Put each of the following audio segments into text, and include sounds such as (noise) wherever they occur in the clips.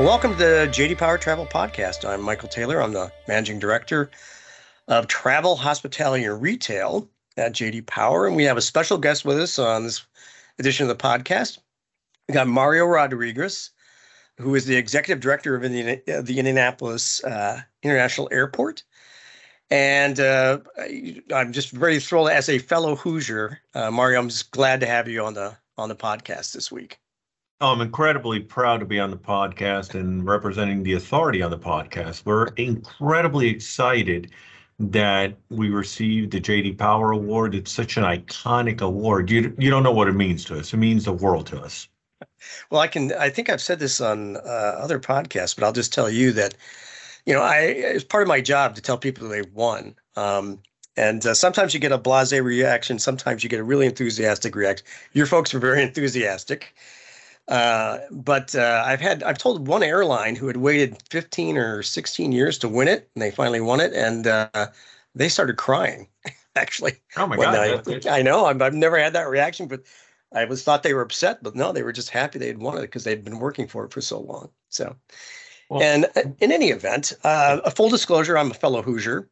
Welcome to the JD Power Travel Podcast. I'm Michael Taylor. I'm the managing director of travel, hospitality, and retail at JD Power. And we have a special guest with us on this edition of the podcast. We got Mario Rodriguez, who is the executive director of Indiana, uh, the Indianapolis uh, International Airport. And uh, I'm just very thrilled as a fellow Hoosier, uh, Mario. I'm just glad to have you on the on the podcast this week. I'm incredibly proud to be on the podcast and representing the authority on the podcast. We're incredibly excited that we received the JD Power Award. It's such an iconic award. You you don't know what it means to us. It means the world to us. Well, I can. I think I've said this on uh, other podcasts, but I'll just tell you that, you know, I it's part of my job to tell people they won. Um, and uh, sometimes you get a blasé reaction. Sometimes you get a really enthusiastic reaction. Your folks were very enthusiastic. Uh, but uh, I've had I've told one airline who had waited 15 or 16 years to win it, and they finally won it, and uh, they started crying. (laughs) Actually, oh my god! I, I know I've, I've never had that reaction, but I was thought they were upset, but no, they were just happy they had won it because they'd been working for it for so long. So, well, and uh, in any event, uh, a full disclosure: I'm a fellow Hoosier.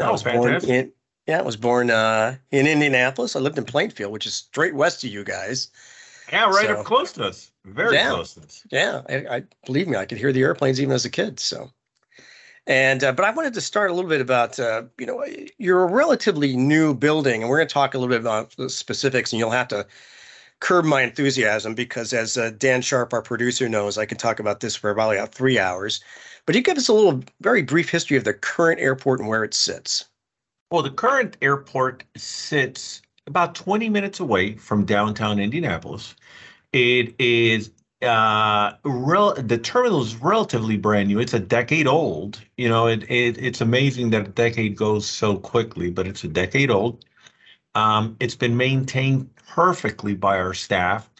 I oh, was fantastic. born in yeah, I was born uh, in Indianapolis. I lived in Plainfield, which is straight west of you guys. Yeah, right so, up close to us. Very yeah, close to us. Yeah, I, I, believe me, I could hear the airplanes even as a kid. So, and uh, but I wanted to start a little bit about uh, you know you're a relatively new building, and we're going to talk a little bit about the specifics, and you'll have to curb my enthusiasm because as uh, Dan Sharp, our producer, knows, I can talk about this for about, about three hours. But you give us a little very brief history of the current airport and where it sits. Well, the current airport sits about 20 minutes away from downtown Indianapolis. It is uh rel- the terminal is relatively brand new. It's a decade old. You know it, it it's amazing that a decade goes so quickly but it's a decade old. Um it's been maintained perfectly by our staff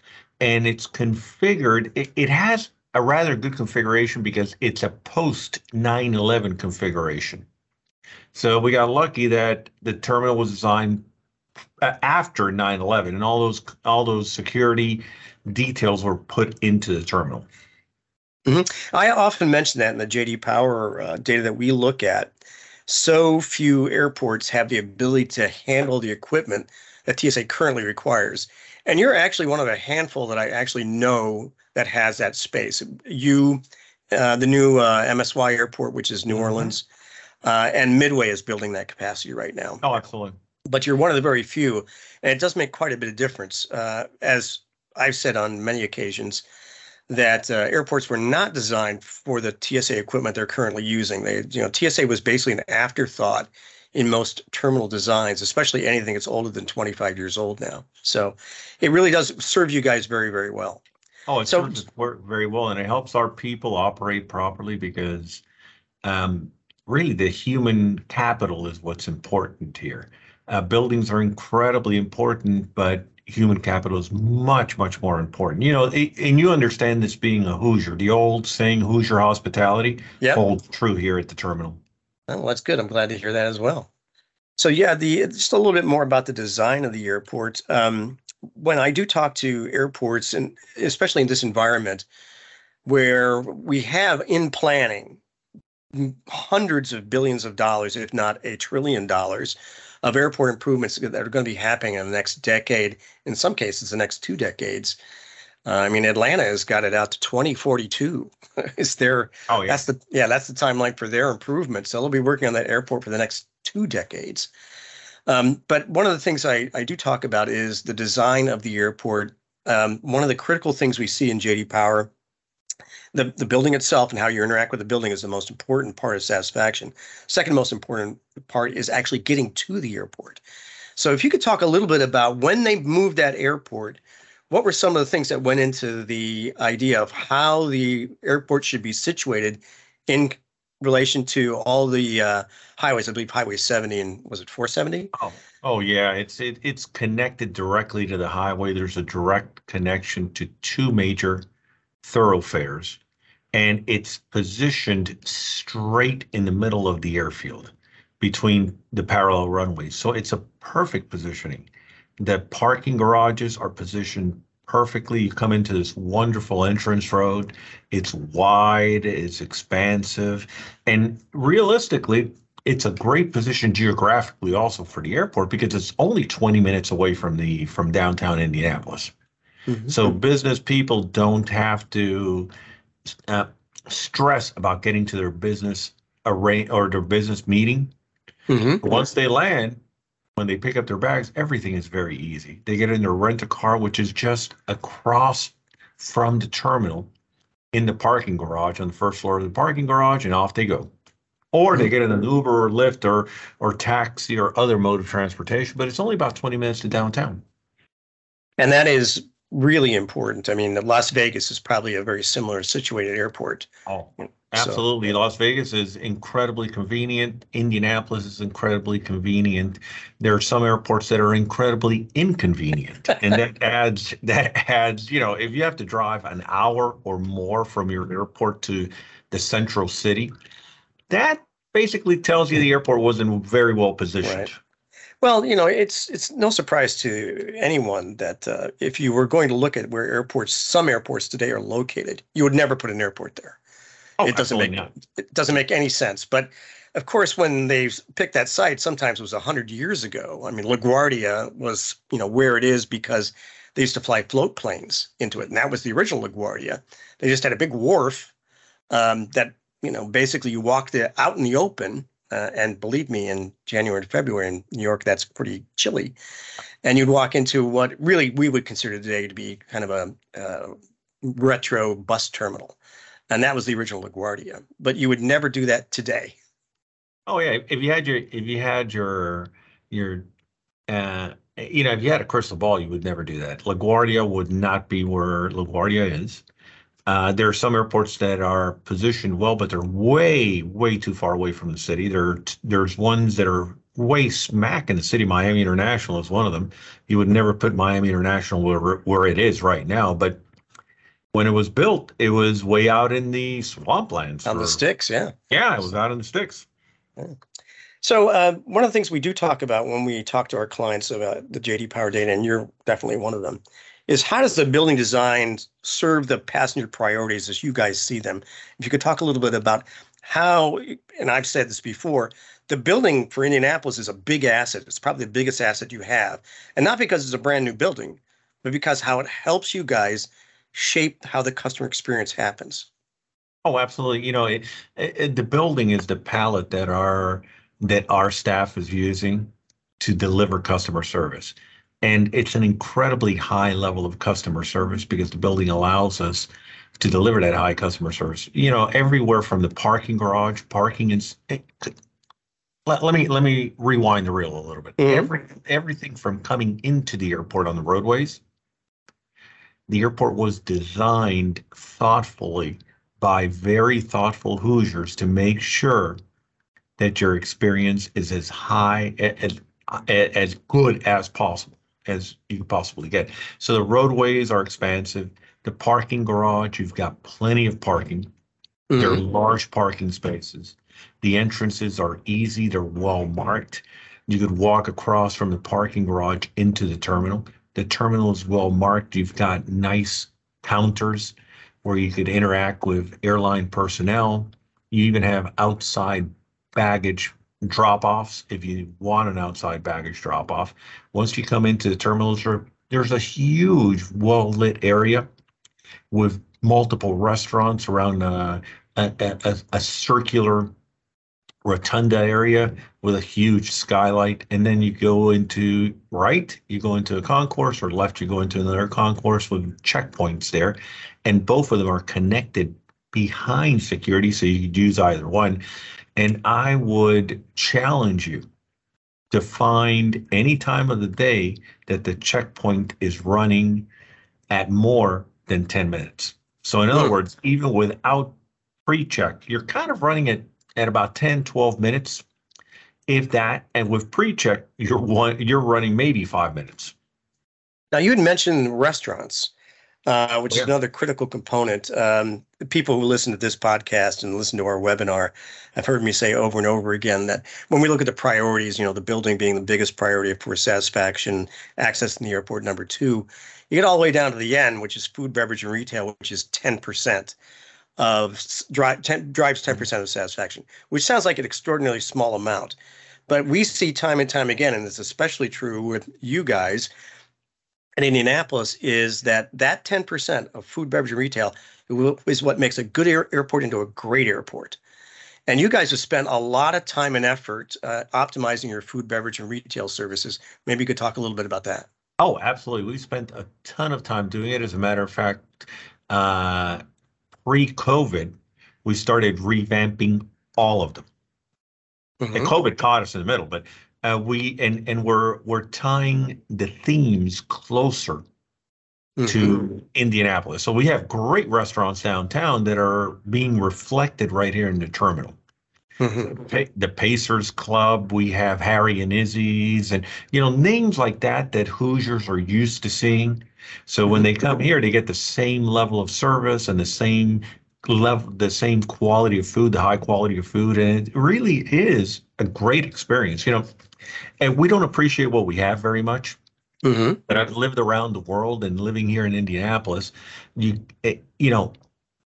and it's configured it, it has a rather good configuration because it's a post 9-11 configuration. So we got lucky that the terminal was designed after 9/11 and all those all those security details were put into the terminal. Mm-hmm. I often mention that in the JD Power uh, data that we look at. So few airports have the ability to handle the equipment that TSA currently requires. And you're actually one of a handful that I actually know that has that space. You, uh, the new uh, MSY airport, which is New mm-hmm. Orleans, uh, and Midway is building that capacity right now. Oh, absolutely but you're one of the very few, and it does make quite a bit of difference. Uh, as I've said on many occasions, that uh, airports were not designed for the TSA equipment they're currently using. They, you know, TSA was basically an afterthought in most terminal designs, especially anything that's older than 25 years old now. So, it really does serve you guys very, very well. Oh, it so, serves us very well, and it helps our people operate properly because um, really the human capital is what's important here. Uh, buildings are incredibly important, but human capital is much, much more important. You know, and you understand this being a Hoosier. The old saying, Hoosier hospitality, yep. holds true here at the terminal. Oh, that's good. I'm glad to hear that as well. So, yeah, the just a little bit more about the design of the airport. Um, when I do talk to airports, and especially in this environment where we have in planning hundreds of billions of dollars, if not a trillion dollars, of airport improvements that are going to be happening in the next decade, in some cases, the next two decades. Uh, I mean, Atlanta has got it out to 2042. (laughs) Is there? Oh yeah. That's the yeah. That's the timeline for their improvement. So they'll be working on that airport for the next two decades. Um, but one of the things I, I do talk about is the design of the airport. Um, one of the critical things we see in JD Power the, the building itself and how you interact with the building is the most important part of satisfaction. Second most important part is actually getting to the airport. So if you could talk a little bit about when they moved that airport, what were some of the things that went into the idea of how the airport should be situated in relation to all the uh, highways? I believe Highway 70 and was it 470? Oh, oh yeah, it's it, it's connected directly to the highway. There's a direct connection to two major thoroughfares and it's positioned straight in the middle of the airfield between the parallel runways. So it's a perfect positioning. The parking garages are positioned perfectly. You come into this wonderful entrance road. It's wide, it's expansive, and realistically, it's a great position geographically also for the airport because it's only 20 minutes away from the from downtown Indianapolis. Mm-hmm. So business people don't have to uh, stress about getting to their business array or their business meeting. Mm-hmm. Once they land, when they pick up their bags, everything is very easy. They get in their rent a car, which is just across from the terminal in the parking garage on the first floor of the parking garage, and off they go. Or they get in an Uber or Lyft or or taxi or other mode of transportation, but it's only about 20 minutes to downtown. And that is really important. I mean, Las Vegas is probably a very similar situated airport. Oh, Absolutely. So, Las Vegas is incredibly convenient. Indianapolis is incredibly convenient. There are some airports that are incredibly inconvenient. and that (laughs) adds that adds, you know, if you have to drive an hour or more from your airport to the central city, that basically tells you the airport wasn't very well positioned. Right. Well, you know, it's it's no surprise to anyone that uh, if you were going to look at where airports, some airports today are located, you would never put an airport there. Oh, it doesn't make not. it doesn't make any sense. But of course, when they picked that site, sometimes it was hundred years ago. I mean, LaGuardia was you know where it is because they used to fly float planes into it, and that was the original LaGuardia. They just had a big wharf um, that you know basically you walked out in the open. Uh, and believe me, in January and February in New York, that's pretty chilly. And you'd walk into what really we would consider today to be kind of a uh, retro bus terminal and that was the original LaGuardia. But you would never do that today. Oh yeah, if you had your if you had your your uh, you know if you had a crystal ball, you would never do that. LaGuardia would not be where LaGuardia is. Uh, there are some airports that are positioned well, but they're way way too far away from the city. There there's ones that are way smack in the city. Miami International is one of them. You would never put Miami International where where it is right now, but when it was built, it was way out in the swamplands. On the sticks, yeah. Yeah, it was out in the sticks. Yeah. So uh, one of the things we do talk about when we talk to our clients about the JD Power data, and you're definitely one of them, is how does the building design serve the passenger priorities as you guys see them? If you could talk a little bit about how, and I've said this before, the building for Indianapolis is a big asset. It's probably the biggest asset you have, and not because it's a brand new building, but because how it helps you guys shape how the customer experience happens. Oh, absolutely. You know, it, it, the building is the palette that our that our staff is using to deliver customer service. And it's an incredibly high level of customer service because the building allows us to deliver that high customer service. You know, everywhere from the parking garage, parking is let, let me let me rewind the reel a little bit. Mm-hmm. Every everything from coming into the airport on the roadways the airport was designed thoughtfully by very thoughtful Hoosiers to make sure that your experience is as high as as good as possible as you could possibly get. So the roadways are expansive. The parking garage, you've got plenty of parking. Mm-hmm. There are large parking spaces. The entrances are easy, they're well marked. You could walk across from the parking garage into the terminal. The terminal is well marked. You've got nice counters where you could interact with airline personnel. You even have outside baggage drop offs if you want an outside baggage drop off. Once you come into the terminals, there's a huge, well lit area with multiple restaurants around uh, a, a, a, a circular rotunda area with a huge skylight. And then you go into right, you go into a concourse, or left, you go into another concourse with checkpoints there. And both of them are connected behind security, so you could use either one. And I would challenge you to find any time of the day that the checkpoint is running at more than 10 minutes. So, in other hmm. words, even without pre check, you're kind of running it at about 10, 12 minutes, if that. And with pre-check, you're one, you're running maybe five minutes. Now you had mentioned restaurants. Uh, which yeah. is another critical component. Um, people who listen to this podcast and listen to our webinar have heard me say over and over again that when we look at the priorities, you know, the building being the biggest priority for satisfaction, access in the airport number two, you get all the way down to the end, which is food, beverage, and retail, which is 10% of drive, 10, drives 10% of satisfaction, which sounds like an extraordinarily small amount. But we see time and time again, and it's especially true with you guys, in Indianapolis is that that 10% of food, beverage, and retail is what makes a good air, airport into a great airport. And you guys have spent a lot of time and effort uh, optimizing your food, beverage, and retail services. Maybe you could talk a little bit about that. Oh, absolutely. We spent a ton of time doing it. As a matter of fact, uh, pre COVID, we started revamping all of them. Mm-hmm. And COVID caught us in the middle, but uh, we and and we're we're tying the themes closer mm-hmm. to Indianapolis. So we have great restaurants downtown that are being reflected right here in the terminal. Mm-hmm. The Pacers Club, we have Harry and Izzy's, and you know names like that that Hoosiers are used to seeing. So when they come here, they get the same level of service and the same level, the same quality of food, the high quality of food, and it really is a great experience. You know, and we don't appreciate what we have very much. Mm-hmm. But I've lived around the world and living here in Indianapolis, you it, you know,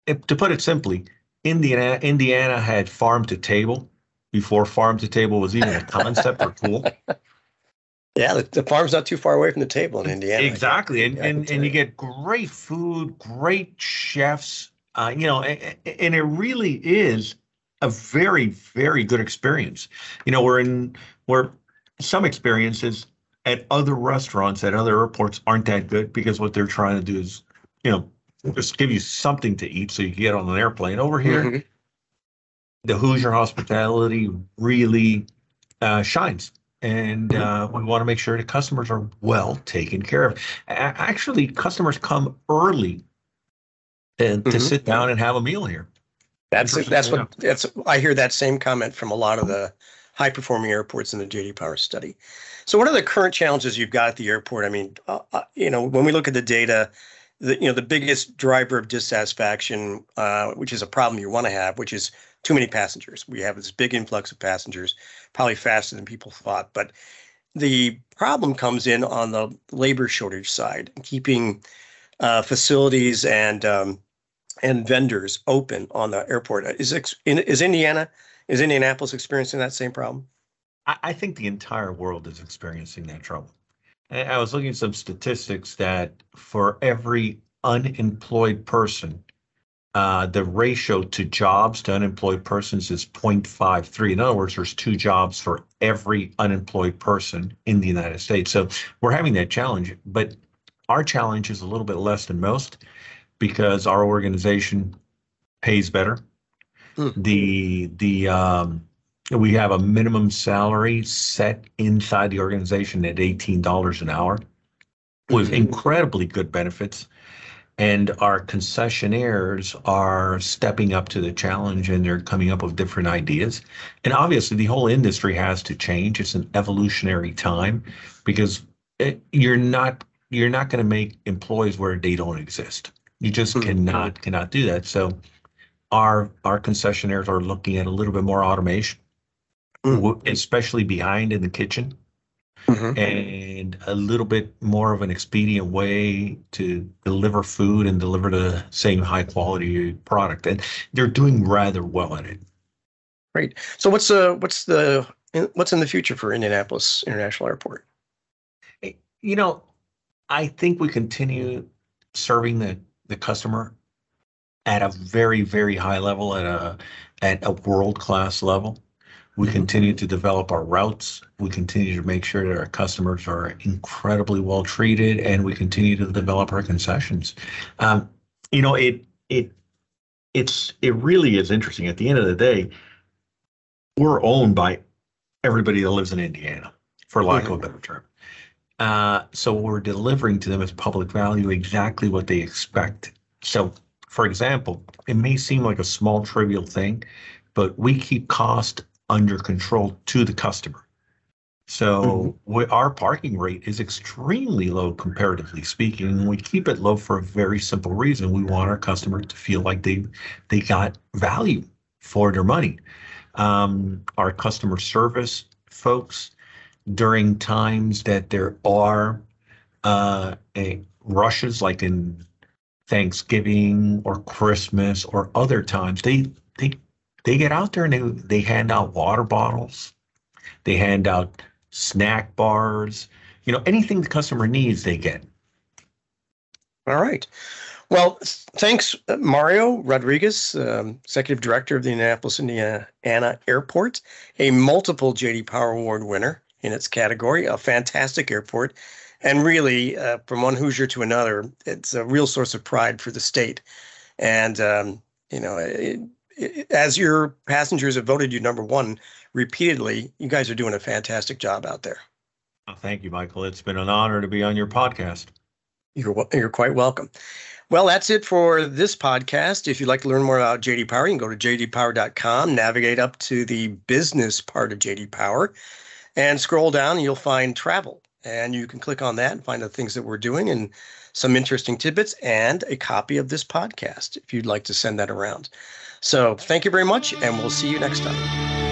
it, to put it simply, Indiana Indiana had farm to table before farm to table was even a concept or tool. (laughs) Yeah, the, the, farm's not too far away from the table in Indiana. Exactly, and and, and you get great food, great chefs. Uh, you know, and, and it really is a very very good experience. You know, we're in we're some experiences at other restaurants at other airports aren't that good because what they're trying to do is, you know, just give you something to eat so you can get on an airplane. Over here, mm-hmm. the Hoosier hospitality really uh, shines. And mm-hmm. uh, we want to make sure the customers are well taken care of. A- actually, customers come early and mm-hmm. to sit down and have a meal here. That's that's what that's. I hear that same comment from a lot of the high performing airports in the JD Power study. So, what are the current challenges you've got at the airport? I mean, uh, uh, you know, when we look at the data, the you know the biggest driver of dissatisfaction, uh, which is a problem you want to have, which is too many passengers. We have this big influx of passengers, probably faster than people thought. But the problem comes in on the labor shortage side, keeping uh, facilities and um, and vendors open on the airport. Is is Indiana is Indianapolis experiencing that same problem? I, I think the entire world is experiencing that trouble. I was looking at some statistics that for every unemployed person, uh, the ratio to jobs to unemployed persons is 0.53. In other words, there's two jobs for every unemployed person in the United States. So we're having that challenge, but our challenge is a little bit less than most because our organization pays better. Mm. The the um, we have a minimum salary set inside the organization at $18 an hour with mm-hmm. incredibly good benefits. And our concessionaires are stepping up to the challenge and they're coming up with different ideas. And obviously, the whole industry has to change. It's an evolutionary time because it, you're not you're not going to make employees where they don't exist. You just mm-hmm. cannot cannot do that. So our our concessionaires are looking at a little bit more automation mm-hmm. especially behind in the kitchen. Mm-hmm. And a little bit more of an expedient way to deliver food and deliver the same high quality product, and they're doing rather well at it. Great. So what's the what's the what's in the future for Indianapolis International Airport? You know, I think we continue serving the the customer at a very very high level at a at a world class level we continue to develop our routes. We continue to make sure that our customers are incredibly well treated, and we continue to develop our concessions. Um, you know, it it it's it really is interesting. At the end of the day, we're owned by everybody that lives in Indiana, for lack mm-hmm. of a better term. Uh, so we're delivering to them as public value exactly what they expect. So, for example, it may seem like a small, trivial thing, but we keep cost under control to the customer. So mm-hmm. our parking rate is extremely low comparatively speaking. And we keep it low for a very simple reason. We want our customer to feel like they they got value for their money. Um, our customer service folks during times that there are uh, rushes like in Thanksgiving or Christmas or other times, they they they get out there and they, they hand out water bottles, they hand out snack bars, you know, anything the customer needs, they get. All right. Well, thanks, uh, Mario Rodriguez, um, Executive Director of the Indianapolis, Indiana Airport, a multiple JD Power Award winner in its category, a fantastic airport. And really, uh, from one Hoosier to another, it's a real source of pride for the state. And, um, you know, it, it, as your passengers have voted you number one repeatedly, you guys are doing a fantastic job out there. Thank you, Michael. It's been an honor to be on your podcast. You're, you're quite welcome. Well, that's it for this podcast. If you'd like to learn more about JD Power, you can go to jdpower.com, navigate up to the business part of JD Power, and scroll down, and you'll find travel. And you can click on that and find the things that we're doing and some interesting tidbits and a copy of this podcast if you'd like to send that around. So thank you very much, and we'll see you next time.